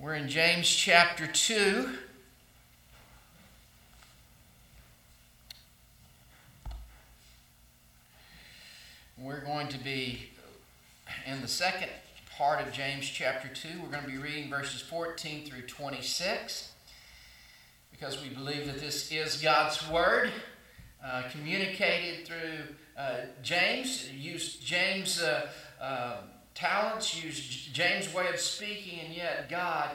We're in James chapter 2. We're going to be in the second part of James chapter 2. We're going to be reading verses 14 through 26 because we believe that this is God's Word uh, communicated through uh, James. Use James' uh, uh talents, use James' way of speaking, and yet God,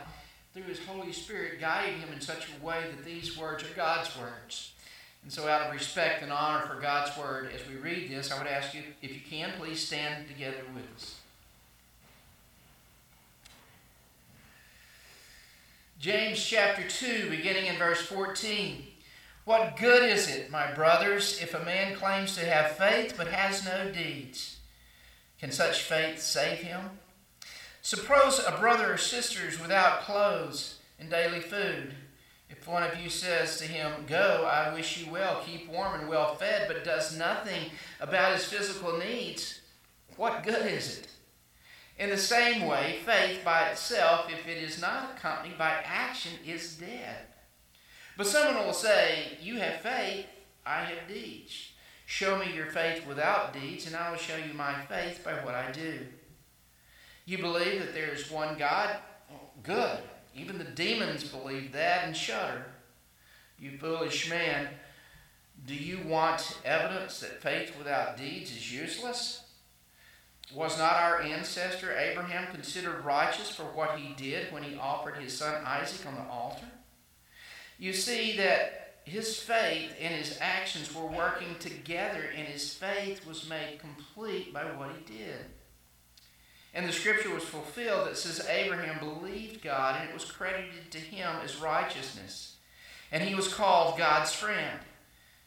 through His Holy Spirit, guided him in such a way that these words are God's words. And so, out of respect and honor for God's Word, as we read this, I would ask you, if you can, please stand together with us. James chapter 2, beginning in verse 14. What good is it, my brothers, if a man claims to have faith but has no deeds? Can such faith save him? Suppose a brother or sister is without clothes and daily food. If one of you says to him, Go, I wish you well, keep warm and well fed, but does nothing about his physical needs, what good is it? In the same way, faith by itself, if it is not accompanied by action, is dead. But someone will say, You have faith, I have deeds. Show me your faith without deeds, and I will show you my faith by what I do. You believe that there is one God? Good. Even the demons believe that and shudder. You foolish man, do you want evidence that faith without deeds is useless? Was not our ancestor Abraham considered righteous for what he did when he offered his son Isaac on the altar? You see that his faith and his actions were working together, and his faith was made complete by what he did. And the scripture was fulfilled that says Abraham believed God, and it was credited to him as righteousness. And he was called God's friend.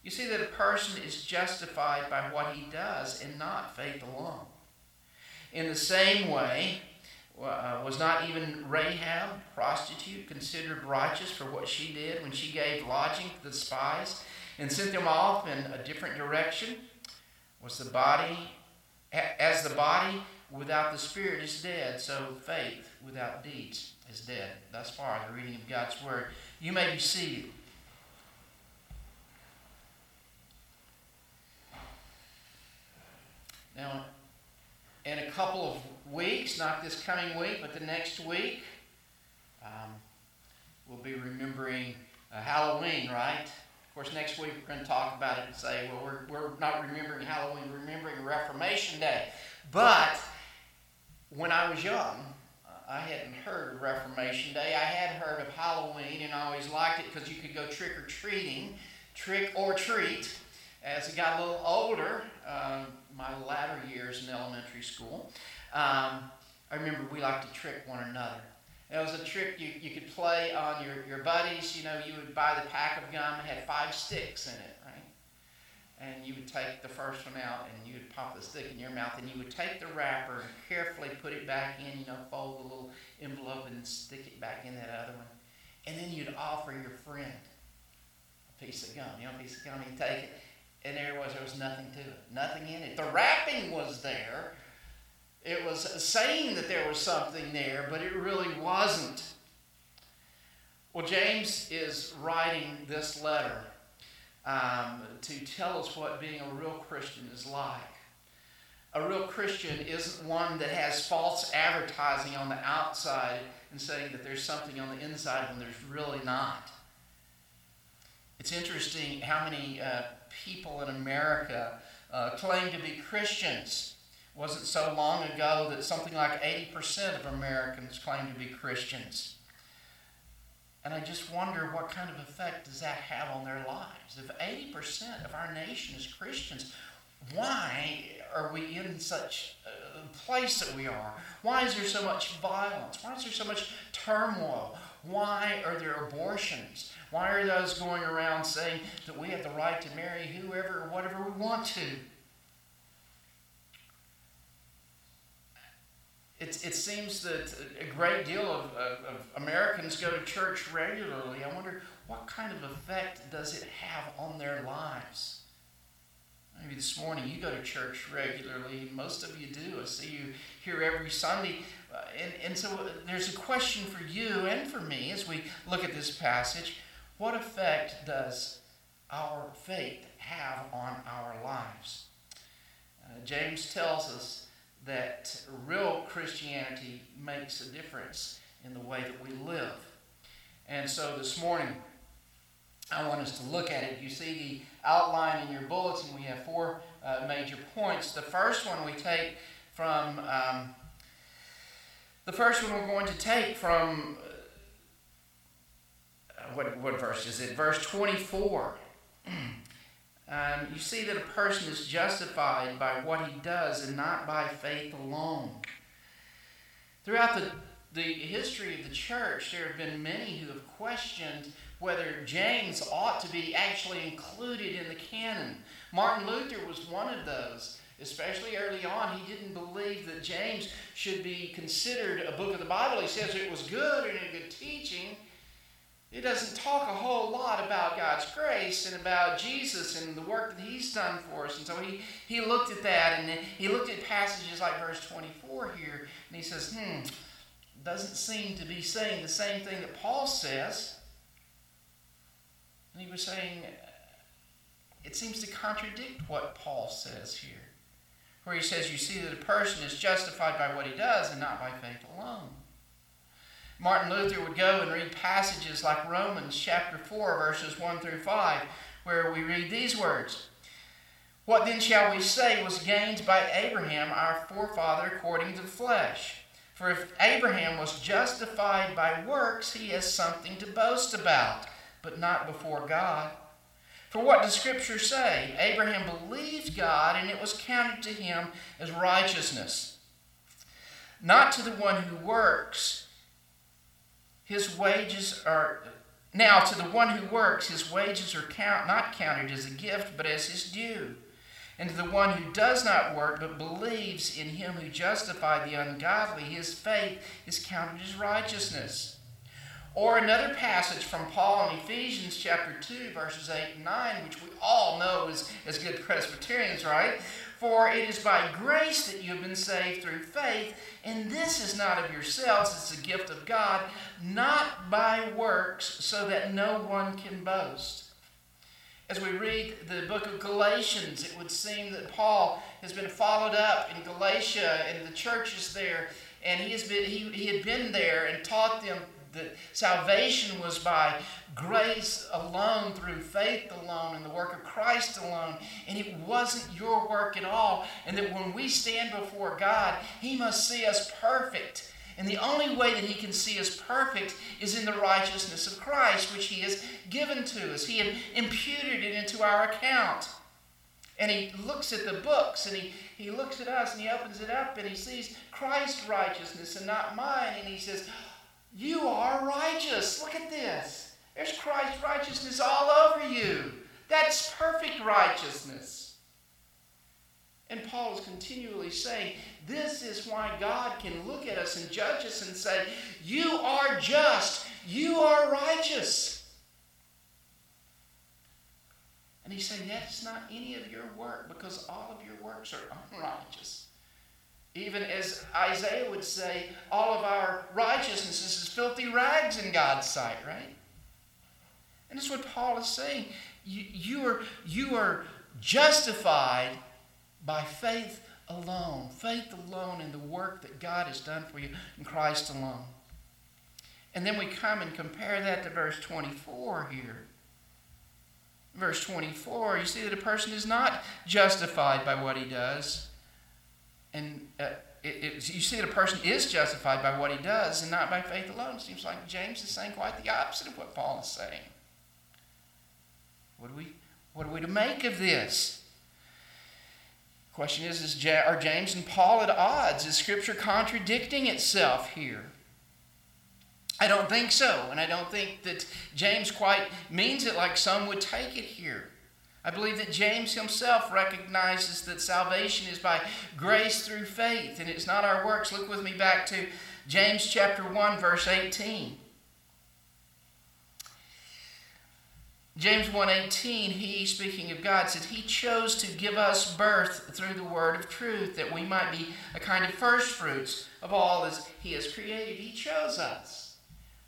You see that a person is justified by what he does and not faith alone. In the same way, uh, was not even Rahab, prostitute, considered righteous for what she did when she gave lodging to the spies and sent them off in a different direction? Was the body, as the body without the spirit is dead, so faith without deeds is dead. Thus far, the reading of God's word. You may be seated. Now, in a couple of weeks, not this coming week, but the next week, um, we'll be remembering uh, Halloween, right? Of course, next week we're going to talk about it and say, well, we're, we're not remembering Halloween, we're remembering Reformation Day. But when I was young, I hadn't heard of Reformation Day. I had heard of Halloween, and I always liked it because you could go trick or treating, trick or treat. As he got a little older, uh, my latter years in elementary school, um, I remember we liked to trick one another. It was a trick you, you could play on your, your buddies. You know, you would buy the pack of gum, it had five sticks in it, right? And you would take the first one out and you would pop the stick in your mouth and you would take the wrapper and carefully put it back in, you know, fold the little envelope and stick it back in that other one. And then you'd offer your friend a piece of gum. You know, a piece of gum, you take it, and there was, there was nothing to it, nothing in it. The wrapping was there, it was saying that there was something there, but it really wasn't. Well, James is writing this letter um, to tell us what being a real Christian is like. A real Christian isn't one that has false advertising on the outside and saying that there's something on the inside when there's really not. It's interesting how many uh, people in America uh, claim to be Christians wasn't so long ago that something like 80% of Americans claim to be Christians. And I just wonder what kind of effect does that have on their lives? If 80% of our nation is Christians, why are we in such a place that we are? Why is there so much violence? Why is there so much turmoil? Why are there abortions? Why are those going around saying that we have the right to marry whoever or whatever we want to? it, it seems that a great deal of, of, of, Americans go to church regularly. I wonder what kind of effect does it have on their lives? Maybe this morning you go to church regularly. Most of you do. I see you here every Sunday. Uh, and, and so there's a question for you and for me as we look at this passage. What effect does our faith have on our lives? Uh, James tells us that real Christianity makes a difference in the way that we live. And so this morning, I want us to look at it. You see the outline in your bulletin. We have four uh, major points. The first one we take from, um, the first one we're going to take from, what, what verse is it? Verse 24. Um, you see that a person is justified by what he does and not by faith alone. Throughout the, the history of the church, there have been many who have questioned whether James ought to be actually included in the canon. Martin Luther was one of those. Especially early on, he didn't believe that James should be considered a book of the Bible. He says it was good and a good teaching, it doesn't talk a whole lot about God's grace and about Jesus and the work that He's done for us. And so he, he looked at that and he looked at passages like verse 24 here and he says, hmm, doesn't seem to be saying the same thing that Paul says. And he was saying, it seems to contradict what Paul says here, where he says, You see that a person is justified by what he does and not by faith alone. Martin Luther would go and read passages like Romans chapter 4, verses 1 through 5, where we read these words What then shall we say was gained by Abraham, our forefather, according to the flesh? For if Abraham was justified by works, he has something to boast about, but not before God. For what does Scripture say? Abraham believed God, and it was counted to him as righteousness. Not to the one who works his wages are now to the one who works his wages are count, not counted as a gift but as his due. And to the one who does not work but believes in him who justified the ungodly his faith is counted as righteousness. Or another passage from paul in ephesians chapter 2 verses 8 and 9 which we all know as, as good presbyterians right for it is by grace that you have been saved through faith, and this is not of yourselves, it's a gift of God, not by works, so that no one can boast. As we read the book of Galatians, it would seem that Paul has been followed up in Galatia and the churches there, and he, has been, he, he had been there and taught them that salvation was by grace alone, through faith alone, and the work of Christ alone. And it wasn't your work at all. And that when we stand before God, He must see us perfect. And the only way that He can see us perfect is in the righteousness of Christ, which He has given to us. He had imputed it into our account. And He looks at the books and He, he looks at us and He opens it up and He sees Christ's righteousness and not mine. And He says, you are righteous. Look at this. There's Christ's righteousness all over you. That's perfect righteousness. And Paul is continually saying, This is why God can look at us and judge us and say, You are just. You are righteous. And he's saying, That's not any of your work because all of your works are unrighteous. Even as Isaiah would say, all of our righteousness is filthy rags in God's sight, right? And that's what Paul is saying. You, you, are, you are justified by faith alone. Faith alone in the work that God has done for you in Christ alone. And then we come and compare that to verse 24 here. Verse 24, you see that a person is not justified by what he does and uh, it, it, you see that a person is justified by what he does and not by faith alone. It seems like James is saying quite the opposite of what Paul is saying. What do we, what are we to make of this? Question is, is are James and Paul at odds? Is Scripture contradicting itself here? I don't think so, and I don't think that James quite means it like some would take it here. I believe that James himself recognizes that salvation is by grace through faith and it's not our works. Look with me back to James chapter 1 verse 18. James 1:18, he speaking of God said he chose to give us birth through the word of truth that we might be a kind of first fruits of all that he has created. He chose us.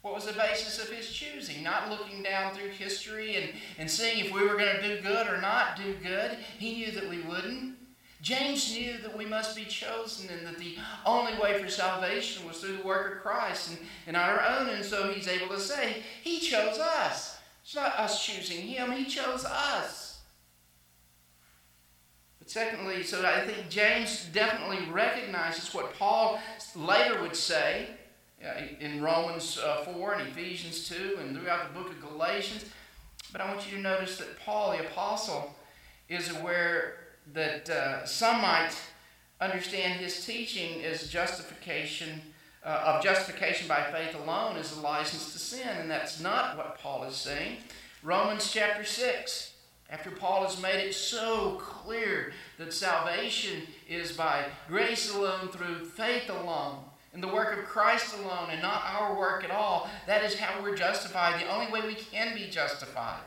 What was the basis of his choosing? Not looking down through history and, and seeing if we were going to do good or not do good. He knew that we wouldn't. James knew that we must be chosen and that the only way for salvation was through the work of Christ and, and on our own. And so he's able to say, He chose us. It's not us choosing him, he chose us. But secondly, so I think James definitely recognizes what Paul later would say in Romans uh, 4 and Ephesians 2 and throughout the book of Galatians. But I want you to notice that Paul, the apostle, is aware that uh, some might understand his teaching as justification uh, of justification by faith alone is a license to sin, and that's not what Paul is saying. Romans chapter 6, after Paul has made it so clear that salvation is by grace alone, through faith alone, in the work of Christ alone, and not our work at all, that is how we're justified, the only way we can be justified.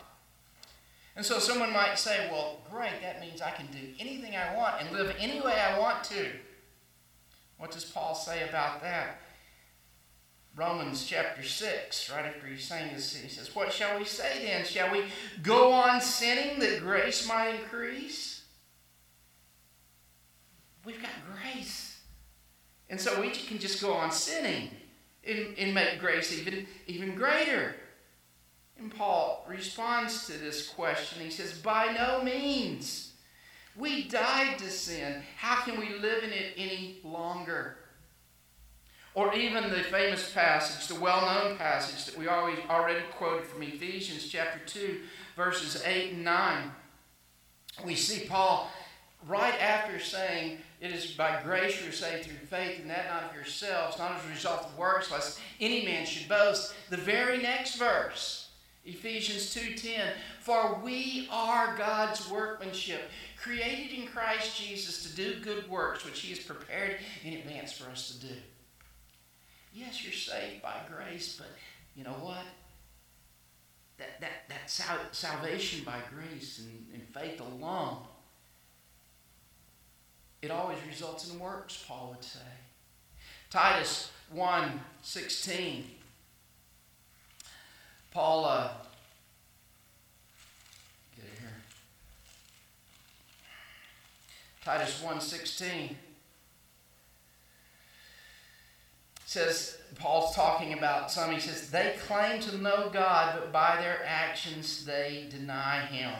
And so someone might say, well, great, that means I can do anything I want and live any way I want to. What does Paul say about that? Romans chapter 6, right after he's saying this, he says, What shall we say then? Shall we go on sinning that grace might increase? We've got grace. And so we can just go on sinning and, and make grace even, even greater. And Paul responds to this question. He says, By no means. We died to sin. How can we live in it any longer? Or even the famous passage, the well known passage that we always already quoted from Ephesians chapter 2, verses 8 and 9. We see Paul right after saying, It is by grace you're saved through faith, and that not of yourselves, not as a result of works, lest any man should boast. The very next verse, Ephesians 2:10, For we are God's workmanship, created in Christ Jesus to do good works, which He has prepared in advance for us to do. Yes, you're saved by grace, but you know what? That, that, that sal- salvation by grace and, and faith alone, it always results in works, Paul would say. Titus 1 16. Paul uh, get it here. Titus 1.16 says, Paul's talking about some, he says, they claim to know God, but by their actions they deny him.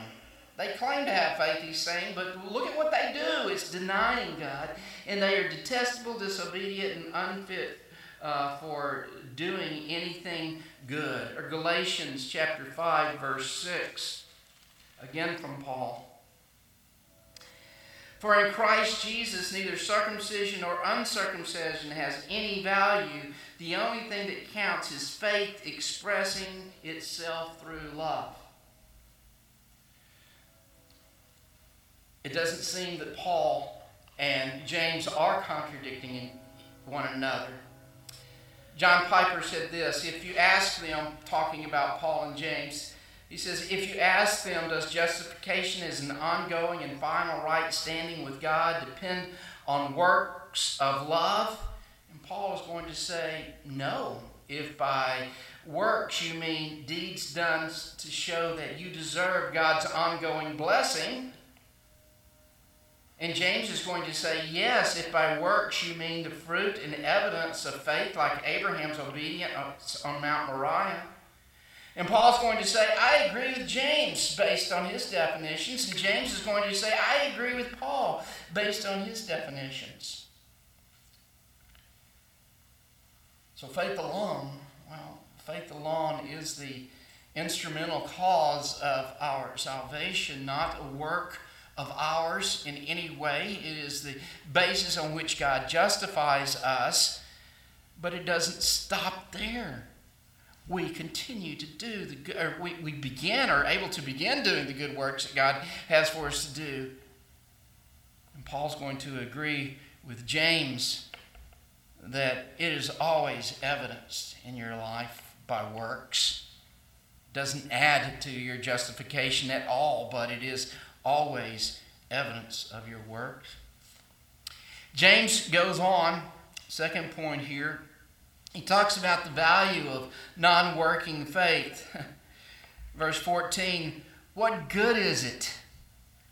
They claim to have faith, he's saying, but look at what they do. It's denying God, and they are detestable, disobedient, and unfit uh, for doing anything good. Or Galatians chapter 5, verse 6, again from Paul. For in Christ Jesus, neither circumcision nor uncircumcision has any value. The only thing that counts is faith expressing itself through love. It doesn't seem that Paul and James are contradicting one another. John Piper said this If you ask them, talking about Paul and James, he says, if you ask them, does justification as an ongoing and final right standing with God depend on works of love? And Paul is going to say, no. If by works you mean deeds done to show that you deserve God's ongoing blessing, and James is going to say, yes, if by works you mean the fruit and evidence of faith, like Abraham's obedience on Mount Moriah, and Paul's going to say, I agree with James based on his definitions. And James is going to say, I agree with Paul based on his definitions. So faith alone, well, faith alone is the instrumental cause of our salvation, not a work of ours in any way. It is the basis on which God justifies us, but it doesn't stop there we continue to do the we, we begin or are able to begin doing the good works that God has for us to do. And Paul's going to agree with James that it is always evidenced in your life by works. doesn't add to your justification at all, but it is always evidence of your works. James goes on, second point here. He talks about the value of non working faith. Verse 14 What good is it?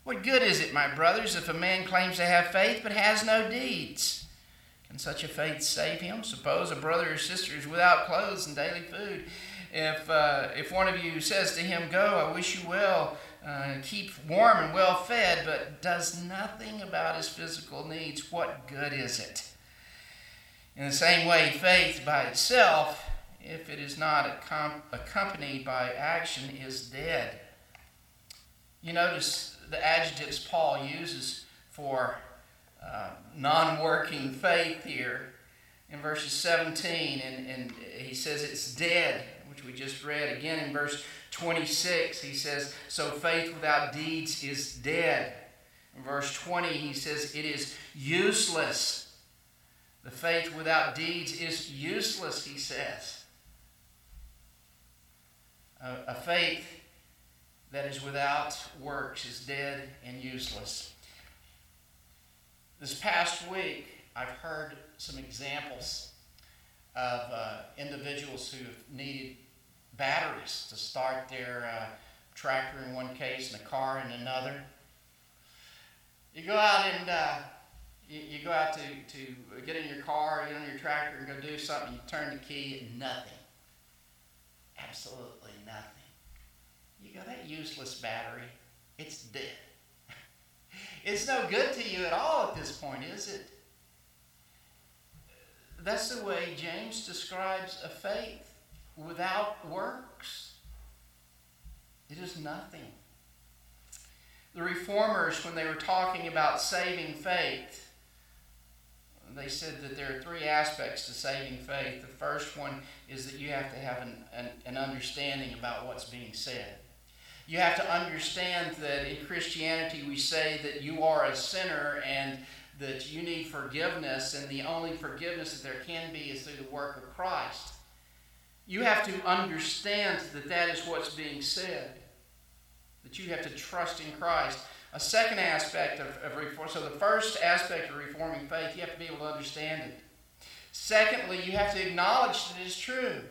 What good is it, my brothers, if a man claims to have faith but has no deeds? Can such a faith save him? Suppose a brother or sister is without clothes and daily food. If, uh, if one of you says to him, Go, I wish you well, uh, keep warm and well fed, but does nothing about his physical needs, what good is it? In the same way, faith by itself, if it is not accompanied by action, is dead. You notice the adjectives Paul uses for uh, non working faith here in verses 17, and, and he says it's dead, which we just read. Again in verse 26, he says, So faith without deeds is dead. In verse 20, he says, It is useless. The faith without deeds is useless, he says. A, a faith that is without works is dead and useless. This past week, I've heard some examples of uh, individuals who have needed batteries to start their uh, tractor in one case and a car in another. You go out and uh, you, you, go out to, to get in your car, get on your tractor, and go do something. You turn the key, and nothing. Absolutely nothing. You go, that useless battery, it's dead. it's no good to you at all at this point, is it? That's the way James describes a faith without works, it is nothing. The reformers, when they were talking about saving faith, they said that there are three aspects to saving faith. The first one is that you have to have an, an, an understanding about what's being said. You have to understand that in Christianity we say that you are a sinner and that you need forgiveness, and the only forgiveness that there can be is through the work of Christ. You have to understand that that is what's being said, that you have to trust in Christ. A second aspect of, of reform, so the first aspect of reforming faith, you have to be able to understand it. Secondly, you have to acknowledge that it is true.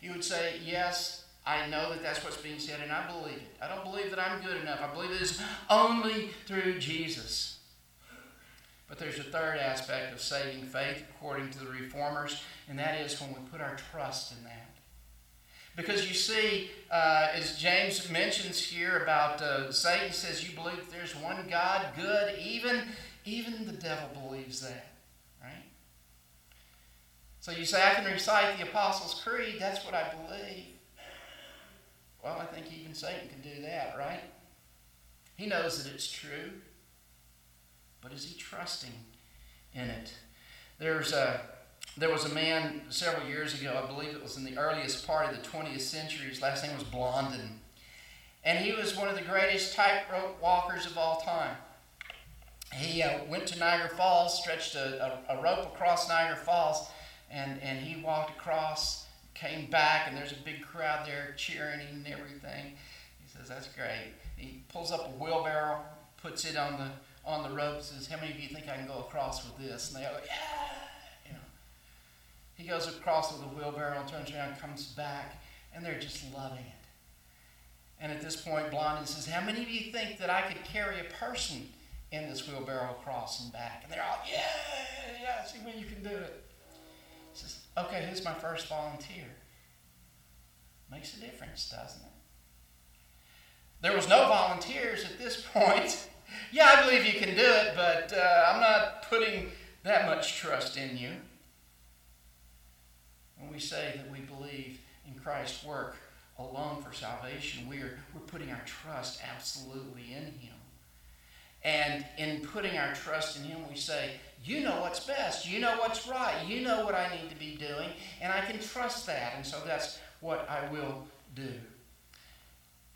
You would say, Yes, I know that that's what's being said, and I believe it. I don't believe that I'm good enough. I believe it is only through Jesus. But there's a third aspect of saving faith, according to the reformers, and that is when we put our trust in that. Because you see, uh, as James mentions here about uh, Satan says, you believe there's one God, good, even, even the devil believes that, right? So you say, I can recite the Apostles' Creed, that's what I believe. Well, I think even Satan can do that, right? He knows that it's true, but is he trusting in it? There's a there was a man several years ago, I believe it was in the earliest part of the 20th century. His last name was Blondin. And he was one of the greatest tightrope walkers of all time. He uh, went to Niagara Falls, stretched a, a, a, rope across Niagara Falls, and, and he walked across, came back, and there's a big crowd there cheering him and everything. He says, That's great. He pulls up a wheelbarrow, puts it on the, on the rope, says, How many of you think I can go across with this? And they go, Yeah! You know. He goes across with a wheelbarrow and turns around, comes back, and they're just loving it. And at this point, Blondin says, How many of you think that I could carry a person in this wheelbarrow across and back? And they're all, Yeah, yeah, see when you can do it. He says, Okay, who's my first volunteer? Makes a difference, doesn't it? There was no volunteers at this point. Yeah, I believe you can do it, but uh, I'm not putting that much trust in you when we say that we believe in Christ's work alone for salvation, we are, we're putting our trust absolutely in Him. And in putting our trust in Him, we say, You know what's best. You know what's right. You know what I need to be doing. And I can trust that. And so that's what I will do.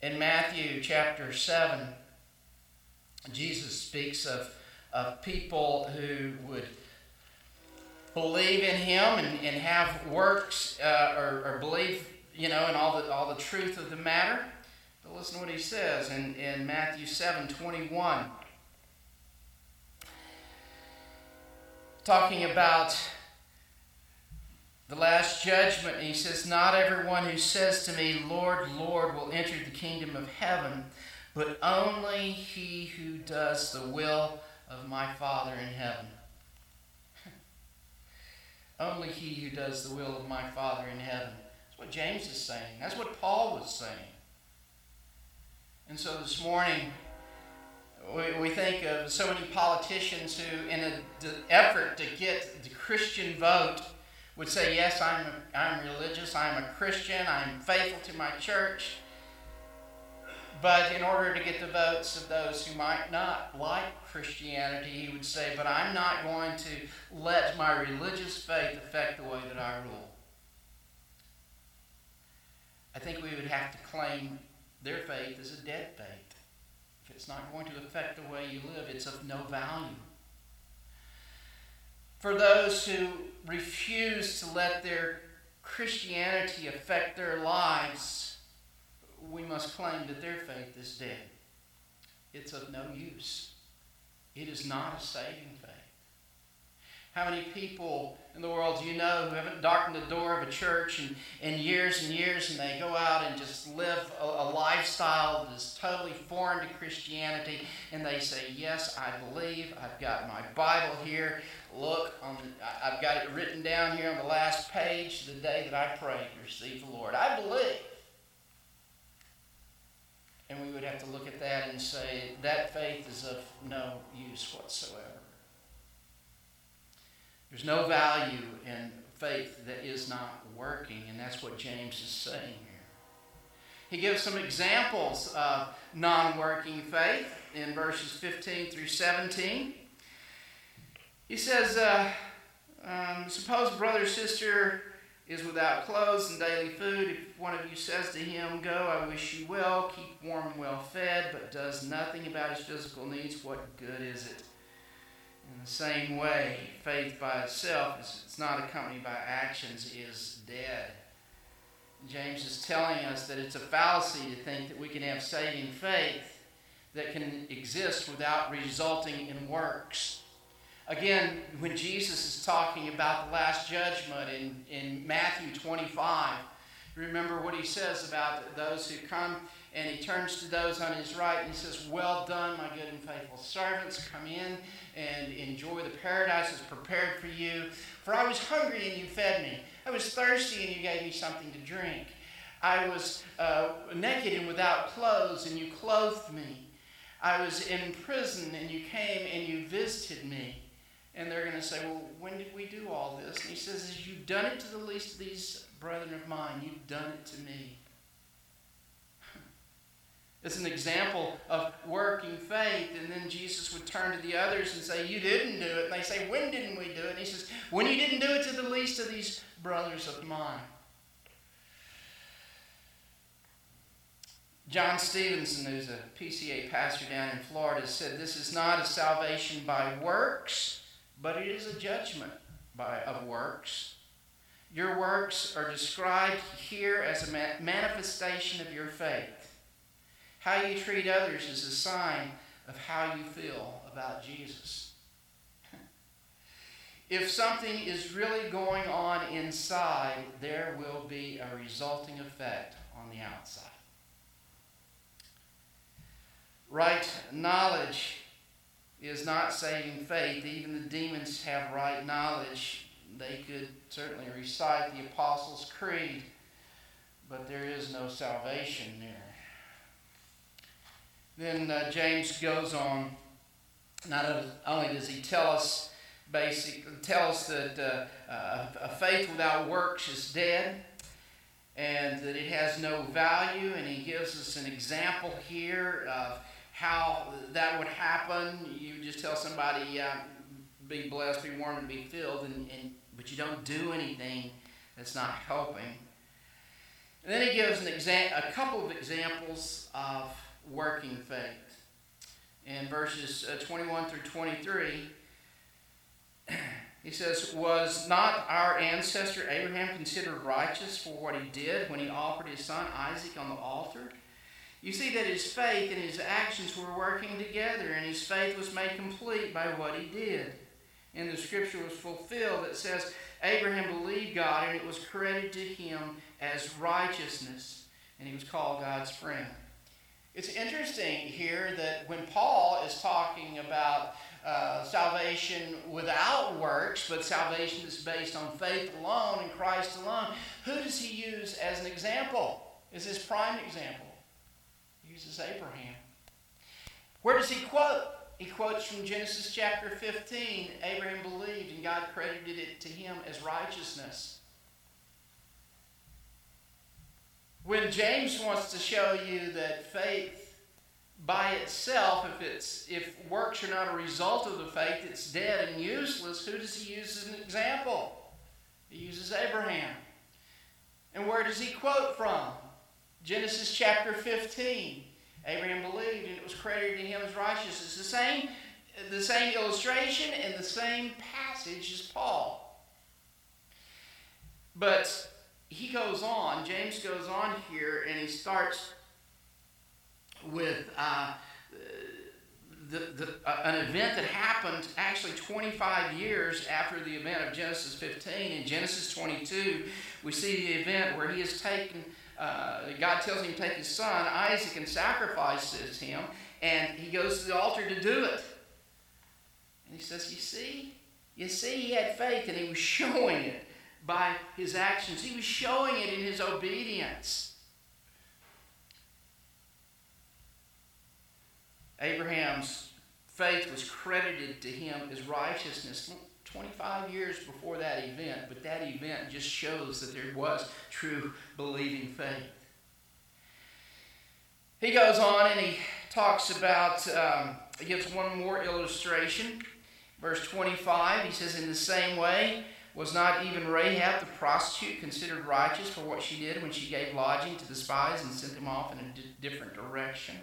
In Matthew chapter 7, Jesus speaks of, of people who would believe in him and, and have works uh, or, or, believe you know, and all the, all the truth of the matter. But listen to what he says in, in Matthew 7 21. Talking about the last judgment, he says, Not everyone who says to me, Lord, Lord, will enter the kingdom of heaven, but only he who does the will of my Father in heaven. only he who does the will of my Father in heaven. That's what James is saying. That's what Paul was saying. And so this morning, we, we think of so many politicians who, in an effort to get the Christian vote, would say, Yes, I'm, I'm religious, I'm a Christian, I'm faithful to my church. But in order to get the votes of those who might not like Christianity, he would say, But I'm not going to let my religious faith affect the way that I rule. I think we would have to claim their faith as a dead faith. If it's not going to affect the way you live, it's of no value for those who refuse to let their Christianity affect their lives, we must claim that their faith is dead. It's of no use. It is not a saving faith. How many people in the world do you know who haven't darkened the door of a church in, in years and years and they go out and just live a, a lifestyle that is totally foreign to Christianity and they say, Yes, I believe. I've got my Bible here. Look, on the, I've got it written down here on the last page the day that I prayed to receive the Lord. I believe. Would have to look at that and say, That faith is of no use whatsoever. There's no value in faith that is not working, and that's what James is saying here. He gives some examples of non working faith in verses 15 through 17. He says, uh, um, Suppose brother or sister is without clothes and daily food. If one of you says to him, Go, I wish you well, keep warm and well fed, but does nothing about his physical needs, what good is it? In the same way, faith by itself, if it's not accompanied by actions, is dead. James is telling us that it's a fallacy to think that we can have saving faith that can exist without resulting in works. Again, when Jesus is talking about the last judgment in, in Matthew 25, remember what he says about those who come and he turns to those on his right and he says, Well done, my good and faithful servants. Come in and enjoy the paradise that's prepared for you. For I was hungry and you fed me. I was thirsty and you gave me something to drink. I was uh, naked and without clothes and you clothed me. I was in prison and you came and you visited me. And they're going to say, Well, when did we do all this? And he says, As you've done it to the least of these brethren of mine, you've done it to me. It's an example of working faith. And then Jesus would turn to the others and say, You didn't do it. And they say, When didn't we do it? And he says, When you didn't do it to the least of these brothers of mine. John Stevenson, who's a PCA pastor down in Florida, said this is not a salvation by works, but it is a judgment by, of works. Your works are described here as a manifestation of your faith. How you treat others is a sign of how you feel about Jesus. if something is really going on inside, there will be a resulting effect on the outside. Right knowledge is not saving faith. Even the demons have right knowledge. They could certainly recite the Apostles' Creed, but there is no salvation there. Then uh, James goes on. Not only does he tell us, basically, tell us that uh, uh, a faith without works is dead, and that it has no value. And he gives us an example here of how that would happen. You just tell somebody, uh, "Be blessed, be warm, and be filled," and, and but you don't do anything that's not helping. And then he gives an exa- a couple of examples of working faith. In verses uh, 21 through 23, He says, Was not our ancestor Abraham considered righteous for what he did when he offered his son Isaac on the altar? You see that his faith and his actions were working together, and his faith was made complete by what he did. And the scripture was fulfilled that says, Abraham believed God, and it was credited to him as righteousness, and he was called God's friend. It's interesting here that when Paul is talking about uh, salvation without works, but salvation is based on faith alone in Christ alone, who does he use as an example? Is his prime example? Uses Abraham. Where does he quote? He quotes from Genesis chapter 15 Abraham believed, and God credited it to him as righteousness. When James wants to show you that faith by itself, if it's if works are not a result of the faith, it's dead and useless, who does he use as an example? He uses Abraham. And where does he quote from? Genesis chapter 15. Abraham believed and it was credited to him as righteousness. The same, the same illustration and the same passage as Paul. But he goes on, James goes on here, and he starts with uh, the, the, uh, an event that happened actually 25 years after the event of Genesis 15. In Genesis 22, we see the event where he is taken, uh, God tells him to take his son, Isaac, and sacrifices him, and he goes to the altar to do it. And he says, You see? You see, he had faith, and he was showing it by his actions. He was showing it in his obedience. Abraham's faith was credited to him as righteousness 25 years before that event, but that event just shows that there was true believing faith. He goes on and he talks about, um, he gives one more illustration. Verse 25, he says, In the same way, was not even Rahab the prostitute considered righteous for what she did when she gave lodging to the spies and sent them off in a different direction?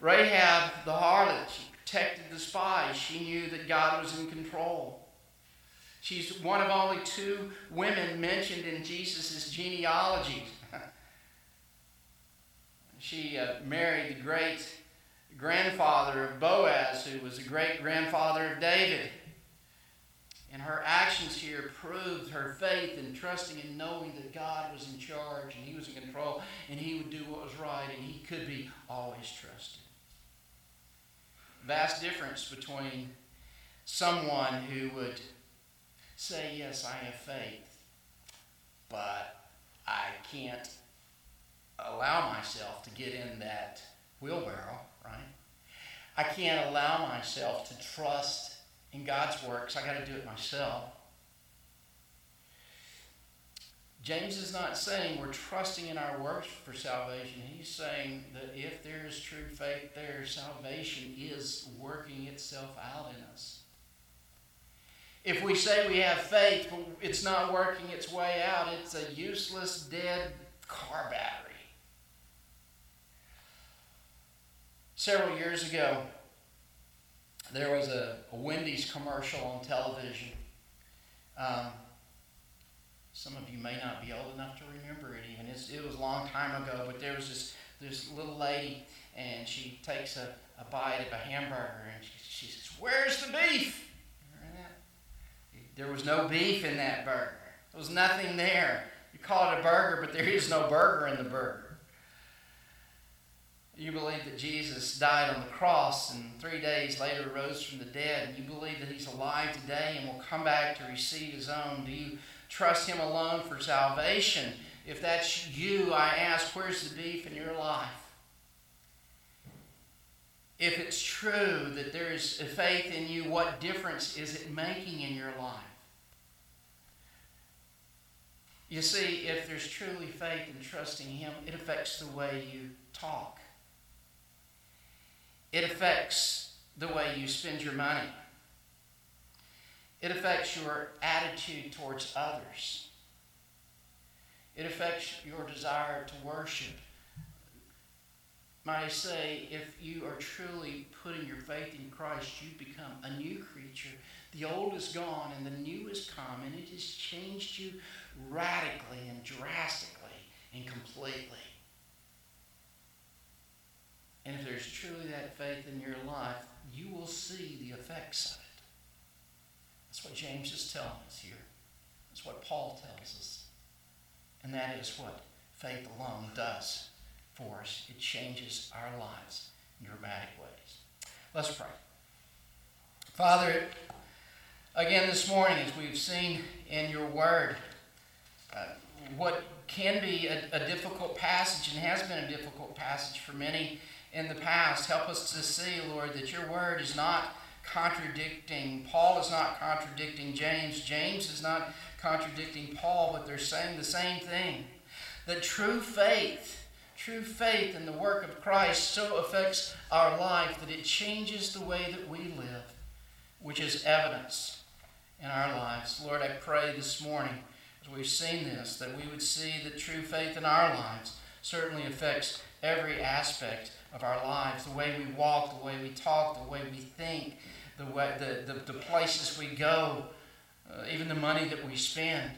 Rahab the harlot, protected the spies. She knew that God was in control. She's one of only two women mentioned in Jesus' genealogy. she uh, married the great grandfather of Boaz, who was the great grandfather of David. And her actions here proved her faith in trusting and knowing that God was in charge and He was in control and He would do what was right and He could be always trusted. Vast difference between someone who would say, Yes, I have faith, but I can't allow myself to get in that wheelbarrow, right? I can't allow myself to trust in God's works. I got to do it myself. James is not saying we're trusting in our works for salvation. He's saying that if there is true faith there, salvation is working itself out in us. If we say we have faith, but it's not working its way out, it's a useless, dead car battery. Several years ago, there was a, a Wendy's commercial on television. Um, some of you may not be old enough to remember it even. It's, it was a long time ago, but there was this, this little lady, and she takes a, a bite of a hamburger, and she, she says, Where's the beef? There was no beef in that burger. There was nothing there. You call it a burger, but there is no burger in the burger. You believe that Jesus died on the cross and three days later rose from the dead, and you believe that he's alive today and will come back to receive his own. Do you trust him alone for salvation? If that's you, I ask, where's the beef in your life? If it's true that there is a faith in you, what difference is it making in your life? You see, if there's truly faith in trusting Him, it affects the way you talk. It affects the way you spend your money. It affects your attitude towards others. It affects your desire to worship. might I say, if you are truly putting your faith in Christ, you become a new creature. The old is gone and the new is come, and it has changed you radically and drastically and completely. And if there's truly that faith in your life, you will see the effects of it. That's what James is telling us here. That's what Paul tells us. And that is what faith alone does for us. It changes our lives in dramatic ways. Let's pray. Father, again this morning, as we've seen in your word, uh, what can be a, a difficult passage and has been a difficult passage for many in the past. Help us to see, Lord, that your word is not contradicting. Paul is not contradicting James. James is not contradicting Paul, but they're saying the same thing. That true faith, true faith in the work of Christ so affects our life that it changes the way that we live, which is evidence in our lives. Lord, I pray this morning, as we've seen this, that we would see that true faith in our lives certainly affects every aspect of our lives the way we walk, the way we talk, the way we think, the, way, the, the, the places we go, uh, even the money that we spend.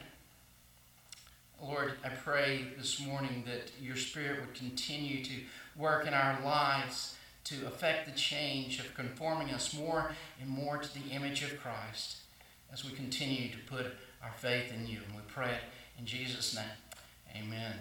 Lord, I pray this morning that your Spirit would continue to work in our lives to affect the change of conforming us more and more to the image of Christ as we continue to put our faith in you. And we pray it in Jesus' name. Amen.